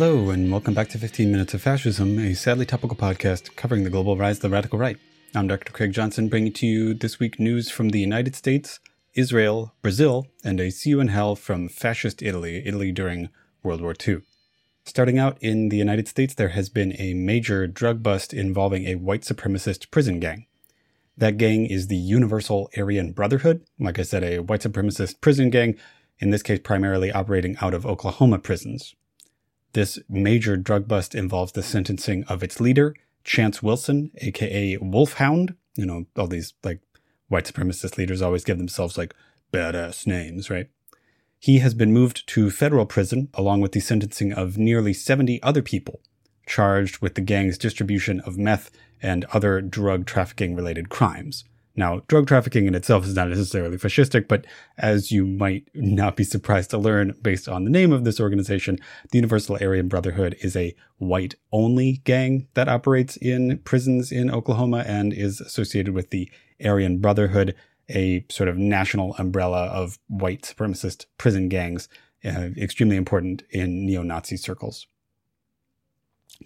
Hello, and welcome back to 15 Minutes of Fascism, a sadly topical podcast covering the global rise of the radical right. I'm Dr. Craig Johnson, bringing to you this week news from the United States, Israel, Brazil, and a see you in hell from fascist Italy, Italy during World War II. Starting out in the United States, there has been a major drug bust involving a white supremacist prison gang. That gang is the Universal Aryan Brotherhood, like I said, a white supremacist prison gang, in this case primarily operating out of Oklahoma prisons. This major drug bust involves the sentencing of its leader, Chance Wilson, aka Wolfhound. You know, all these like white supremacist leaders always give themselves like badass names, right? He has been moved to federal prison along with the sentencing of nearly 70 other people charged with the gang's distribution of meth and other drug trafficking related crimes. Now, drug trafficking in itself is not necessarily fascistic, but as you might not be surprised to learn based on the name of this organization, the Universal Aryan Brotherhood is a white only gang that operates in prisons in Oklahoma and is associated with the Aryan Brotherhood, a sort of national umbrella of white supremacist prison gangs, uh, extremely important in neo Nazi circles.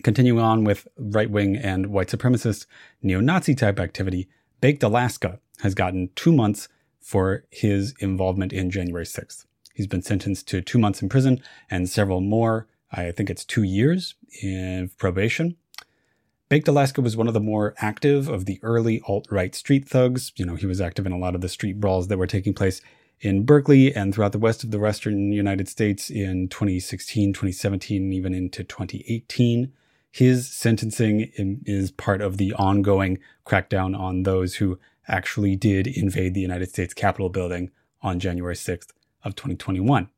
Continuing on with right wing and white supremacist neo Nazi type activity, Baked Alaska has gotten two months for his involvement in January 6th. He's been sentenced to two months in prison and several more, I think it's two years in probation. Baked Alaska was one of the more active of the early alt right street thugs. You know, he was active in a lot of the street brawls that were taking place in Berkeley and throughout the west of the western United States in 2016, 2017, even into 2018. His sentencing is part of the ongoing crackdown on those who actually did invade the United States Capitol building on January 6th of 2021.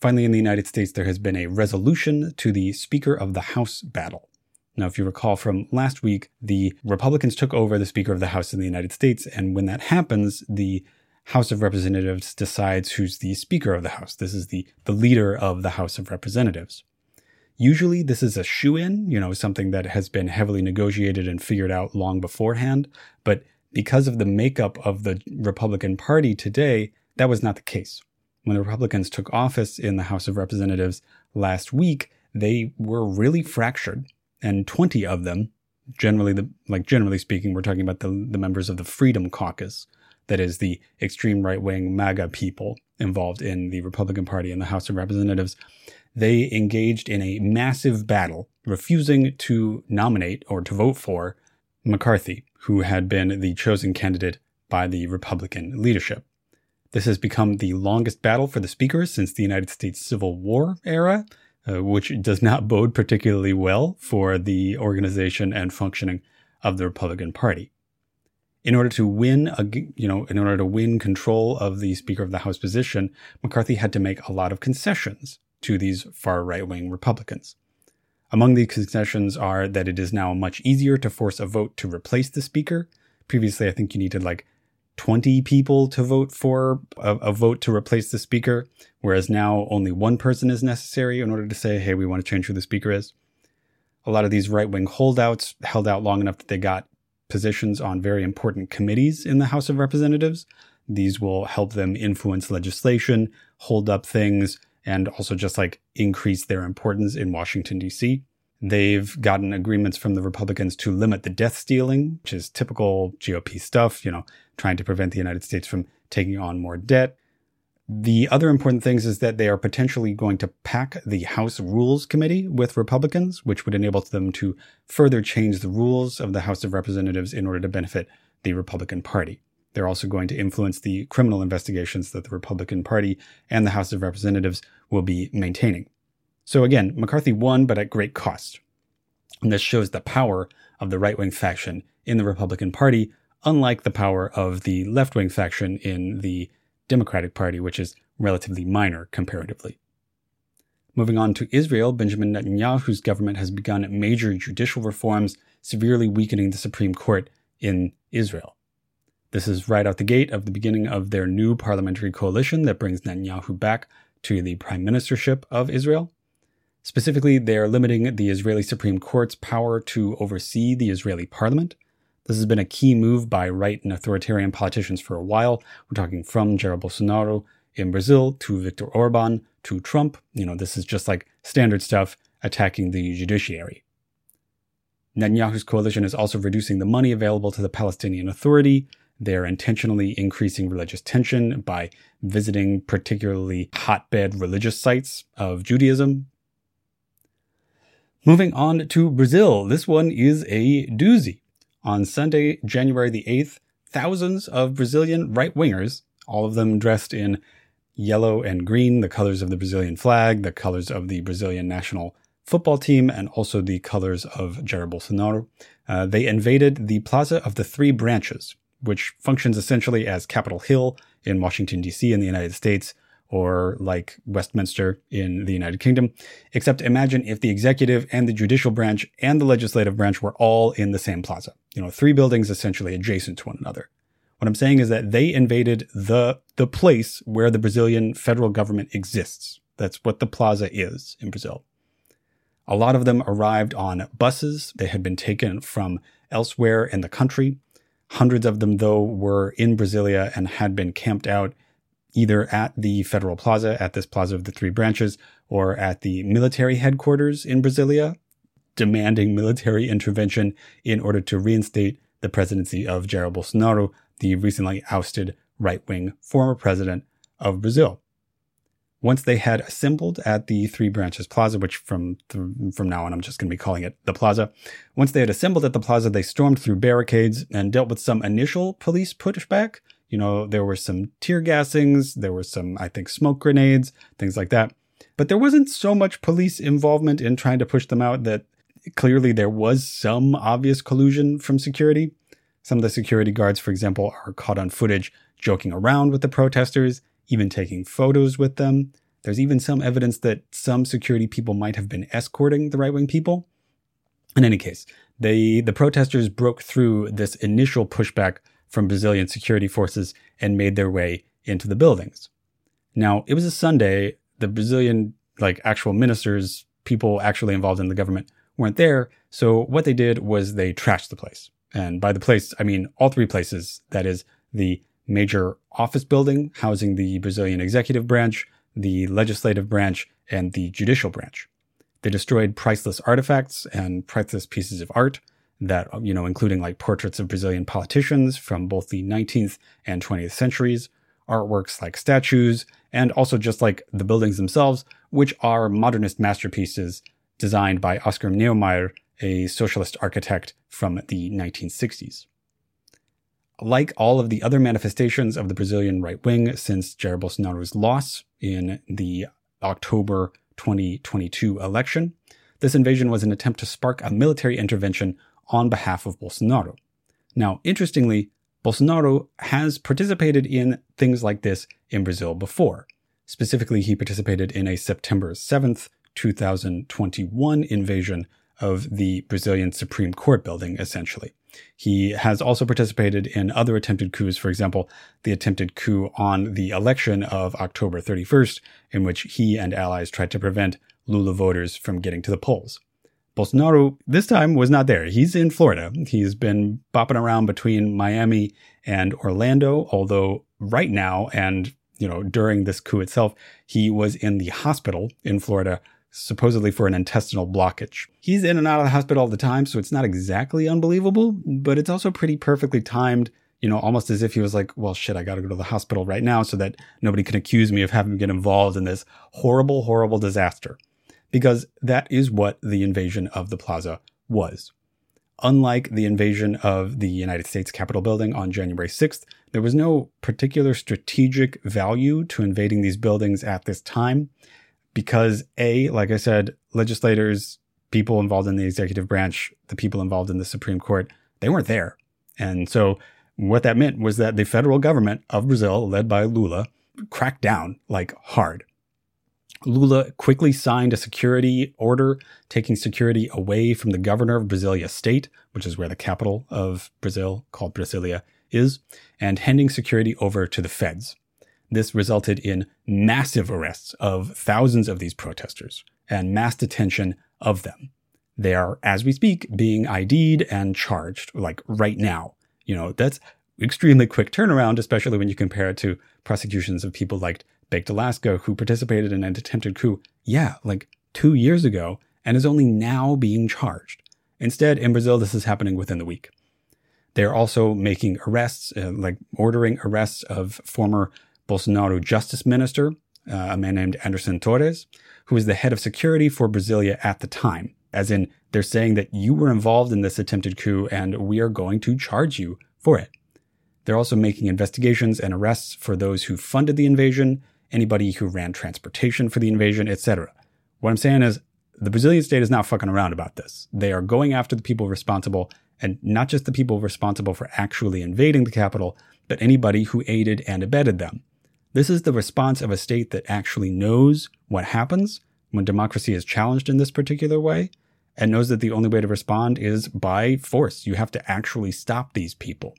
Finally, in the United States, there has been a resolution to the Speaker of the House battle. Now, if you recall from last week, the Republicans took over the Speaker of the House in the United States, and when that happens, the House of Representatives decides who's the Speaker of the House. This is the, the leader of the House of Representatives. Usually this is a shoe in, you know, something that has been heavily negotiated and figured out long beforehand. But because of the makeup of the Republican Party today, that was not the case. When the Republicans took office in the House of Representatives last week, they were really fractured. And 20 of them, generally the, like generally speaking, we're talking about the, the members of the Freedom Caucus, that is the extreme right wing MAGA people involved in the Republican Party in the House of Representatives they engaged in a massive battle, refusing to nominate or to vote for McCarthy, who had been the chosen candidate by the Republican leadership. This has become the longest battle for the Speaker since the United States Civil War era, uh, which does not bode particularly well for the organization and functioning of the Republican Party. In order to win, a, you know, in order to win control of the Speaker of the House position, McCarthy had to make a lot of concessions to these far right wing Republicans. Among the concessions are that it is now much easier to force a vote to replace the speaker. Previously, I think you needed like 20 people to vote for a, a, vote to replace the speaker, whereas now only one person is necessary in order to say, hey, we want to change who the speaker is. A lot of these right wing holdouts held out long enough that they got positions on very important committees in the House of Representatives. These will help them influence legislation, hold up things, and also just like increase their importance in Washington, D.C. They've gotten agreements from the Republicans to limit the debt ceiling, which is typical GOP stuff, you know, trying to prevent the United States from taking on more debt. The other important things is that they are potentially going to pack the House Rules Committee with Republicans, which would enable them to further change the rules of the House of Representatives in order to benefit the Republican Party. They're also going to influence the criminal investigations that the Republican Party and the House of Representatives will be maintaining. So again, McCarthy won, but at great cost. And this shows the power of the right wing faction in the Republican Party, unlike the power of the left wing faction in the Democratic Party, which is relatively minor comparatively. Moving on to Israel, Benjamin Netanyahu's government has begun major judicial reforms, severely weakening the Supreme Court in Israel. This is right out the gate of the beginning of their new parliamentary coalition that brings Netanyahu back to the prime ministership of Israel. Specifically, they are limiting the Israeli Supreme Court's power to oversee the Israeli parliament. This has been a key move by right and authoritarian politicians for a while. We're talking from Jair Bolsonaro in Brazil to Viktor Orban to Trump. You know, this is just like standard stuff attacking the judiciary. Netanyahu's coalition is also reducing the money available to the Palestinian Authority. They're intentionally increasing religious tension by visiting particularly hotbed religious sites of Judaism. Moving on to Brazil. This one is a doozy. On Sunday, January the 8th, thousands of Brazilian right wingers, all of them dressed in yellow and green, the colors of the Brazilian flag, the colors of the Brazilian national football team and also the colors of Jair Bolsonaro. Uh, they invaded the Plaza of the Three Branches, which functions essentially as Capitol Hill in Washington, D.C., in the United States, or like Westminster in the United Kingdom. Except imagine if the executive and the judicial branch and the legislative branch were all in the same plaza. You know, three buildings essentially adjacent to one another. What I'm saying is that they invaded the, the place where the Brazilian federal government exists. That's what the plaza is in Brazil. A lot of them arrived on buses. They had been taken from elsewhere in the country. Hundreds of them, though, were in Brasilia and had been camped out either at the Federal Plaza, at this Plaza of the Three Branches, or at the military headquarters in Brasilia, demanding military intervention in order to reinstate the presidency of Jair Bolsonaro, the recently ousted right wing former president of Brazil. Once they had assembled at the Three Branches Plaza, which from th- from now on I'm just going to be calling it the Plaza. Once they had assembled at the Plaza, they stormed through barricades and dealt with some initial police pushback. You know, there were some tear gassings, there were some, I think, smoke grenades, things like that. But there wasn't so much police involvement in trying to push them out that clearly there was some obvious collusion from security. Some of the security guards, for example, are caught on footage joking around with the protesters even taking photos with them. There's even some evidence that some security people might have been escorting the right wing people. In any case, they, the protesters broke through this initial pushback from Brazilian security forces and made their way into the buildings. Now, it was a Sunday. The Brazilian, like actual ministers, people actually involved in the government weren't there. So what they did was they trashed the place. And by the place, I mean all three places. That is the major office building housing the Brazilian executive branch, the legislative branch, and the judicial branch. They destroyed priceless artifacts and priceless pieces of art that, you know, including like portraits of Brazilian politicians from both the 19th and 20th centuries, artworks like statues, and also just like the buildings themselves, which are modernist masterpieces designed by Oscar Niemeyer, a socialist architect from the 1960s. Like all of the other manifestations of the Brazilian right wing since Jair Bolsonaro's loss in the October 2022 election, this invasion was an attempt to spark a military intervention on behalf of Bolsonaro. Now, interestingly, Bolsonaro has participated in things like this in Brazil before. Specifically, he participated in a September 7th, 2021 invasion of the Brazilian Supreme Court building, essentially. He has also participated in other attempted coups, for example, the attempted coup on the election of October 31st, in which he and allies tried to prevent Lula voters from getting to the polls. Bolsonaro this time was not there. He's in Florida. He's been bopping around between Miami and Orlando, although right now and you know during this coup itself, he was in the hospital in Florida supposedly for an intestinal blockage. He's in and out of the hospital all the time, so it's not exactly unbelievable, but it's also pretty perfectly timed, you know, almost as if he was like, well, shit, I gotta go to the hospital right now so that nobody can accuse me of having get involved in this horrible, horrible disaster. Because that is what the invasion of the plaza was. Unlike the invasion of the United States Capitol building on January 6th, there was no particular strategic value to invading these buildings at this time because A, like I said, legislators, people involved in the executive branch, the people involved in the Supreme Court, they weren't there. And so what that meant was that the federal government of Brazil, led by Lula, cracked down like hard. Lula quickly signed a security order taking security away from the governor of Brasilia state, which is where the capital of Brazil, called Brasilia, is, and handing security over to the feds. This resulted in massive arrests of thousands of these protesters and mass detention of them. They are, as we speak, being ID'd and charged, like right now. You know, that's extremely quick turnaround, especially when you compare it to prosecutions of people like Baked Alaska, who participated in an attempted coup, yeah, like two years ago, and is only now being charged. Instead, in Brazil, this is happening within the week. They're also making arrests, uh, like ordering arrests of former Bolsonaro justice minister, uh, a man named Anderson Torres, who was the head of security for Brasilia at the time. As in, they're saying that you were involved in this attempted coup and we are going to charge you for it. They're also making investigations and arrests for those who funded the invasion, anybody who ran transportation for the invasion, etc. What I'm saying is, the Brazilian state is not fucking around about this. They are going after the people responsible, and not just the people responsible for actually invading the capital, but anybody who aided and abetted them. This is the response of a state that actually knows what happens when democracy is challenged in this particular way and knows that the only way to respond is by force. You have to actually stop these people.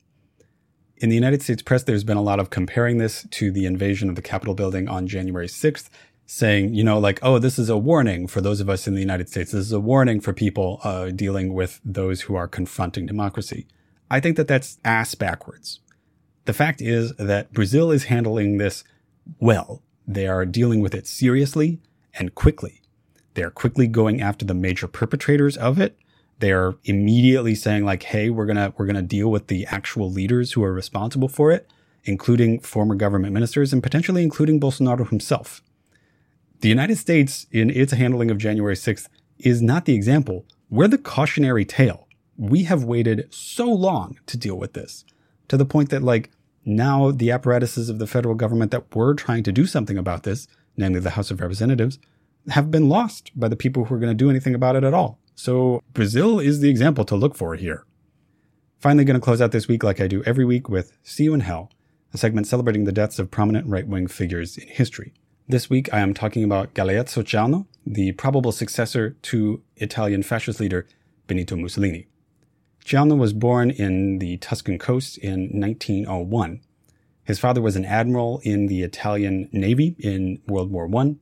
In the United States press, there's been a lot of comparing this to the invasion of the Capitol building on January 6th saying, you know, like, oh, this is a warning for those of us in the United States. This is a warning for people uh, dealing with those who are confronting democracy. I think that that's ass backwards. The fact is that Brazil is handling this well. They are dealing with it seriously and quickly. They are quickly going after the major perpetrators of it. They are immediately saying like, hey, we're gonna we're gonna deal with the actual leaders who are responsible for it, including former government ministers and potentially including Bolsonaro himself. The United States, in its handling of January 6th, is not the example. We're the cautionary tale. We have waited so long to deal with this to the point that, like, now the apparatuses of the federal government that were trying to do something about this, namely the House of Representatives, have been lost by the people who are going to do anything about it at all. So Brazil is the example to look for here. Finally, going to close out this week like I do every week with See You in Hell, a segment celebrating the deaths of prominent right wing figures in history. This week, I am talking about Galeazzo Ciano, the probable successor to Italian fascist leader Benito Mussolini. Ciano was born in the Tuscan coast in 1901. His father was an admiral in the Italian Navy in World War I.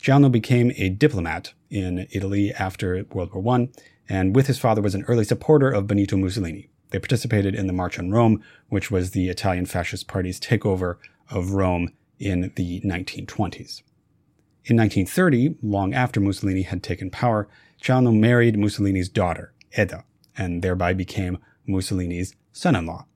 Ciano became a diplomat in Italy after World War I, and with his father was an early supporter of Benito Mussolini. They participated in the March on Rome, which was the Italian Fascist Party's takeover of Rome in the 1920s. In 1930, long after Mussolini had taken power, Ciano married Mussolini's daughter, Edda, and thereby became Mussolini's son-in-law.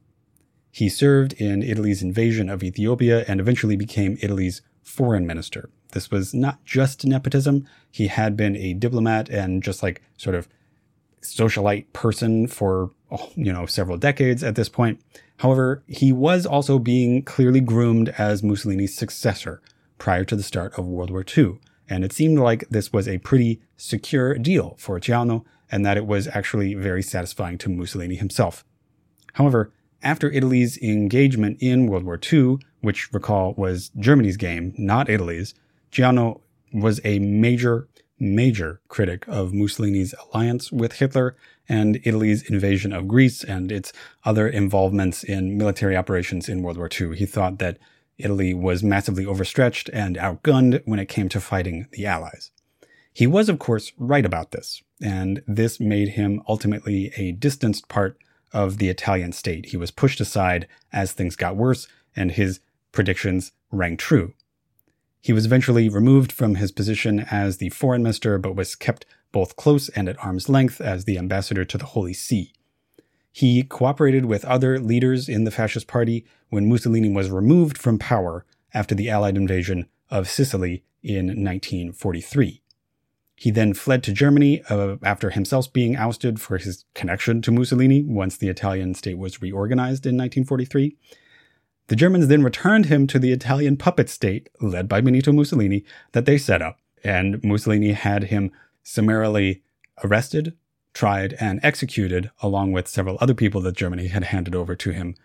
He served in Italy's invasion of Ethiopia and eventually became Italy's foreign minister. This was not just nepotism. He had been a diplomat and just like sort of socialite person for, you know, several decades at this point. However, he was also being clearly groomed as Mussolini's successor prior to the start of World War II. And it seemed like this was a pretty secure deal for Ciano and that it was actually very satisfying to Mussolini himself. However, after Italy's engagement in World War II, which recall was Germany's game, not Italy's, Ciano was a major major critic of Mussolini's alliance with Hitler and Italy's invasion of Greece and its other involvements in military operations in World War II. He thought that Italy was massively overstretched and outgunned when it came to fighting the Allies. He was, of course, right about this, and this made him ultimately a distanced part of the Italian state. He was pushed aside as things got worse, and his predictions rang true. He was eventually removed from his position as the foreign minister, but was kept both close and at arm's length as the ambassador to the Holy See. He cooperated with other leaders in the fascist party when Mussolini was removed from power after the Allied invasion of Sicily in 1943. He then fled to Germany uh, after himself being ousted for his connection to Mussolini once the Italian state was reorganized in 1943. The Germans then returned him to the Italian puppet state, led by Benito Mussolini, that they set up, and Mussolini had him summarily arrested, tried, and executed, along with several other people that Germany had handed over to him.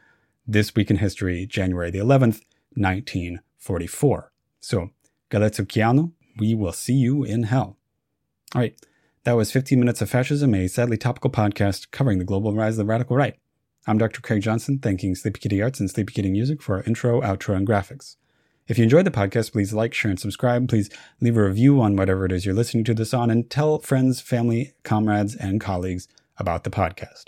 This week in history, January the 11th, 1944. So, Galeazzo Ciano, we will see you in hell. All right, that was 15 Minutes of Fascism, a sadly topical podcast covering the global rise of the radical right. I'm Dr. Craig Johnson, thanking Sleepy Kitty Arts and Sleepy Kitty Music for our intro, outro, and graphics. If you enjoyed the podcast, please like, share, and subscribe. Please leave a review on whatever it is you're listening to this on, and tell friends, family, comrades, and colleagues about the podcast.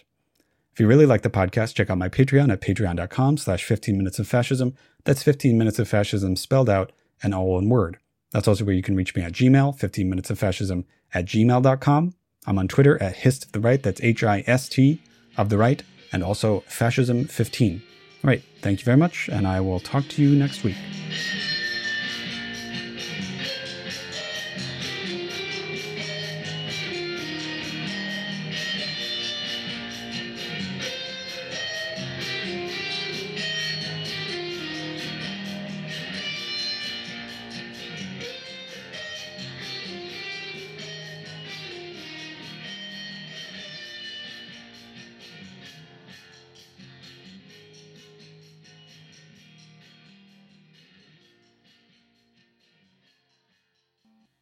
If you really like the podcast, check out my Patreon at patreon.com slash 15 minutes of fascism. That's 15 minutes of fascism spelled out and all in word. That's also where you can reach me at Gmail, 15 minutes of fascism at gmail.com. I'm on Twitter at Hist of the Right, that's H I S T of the Right, and also Fascism15. All right, thank you very much, and I will talk to you next week.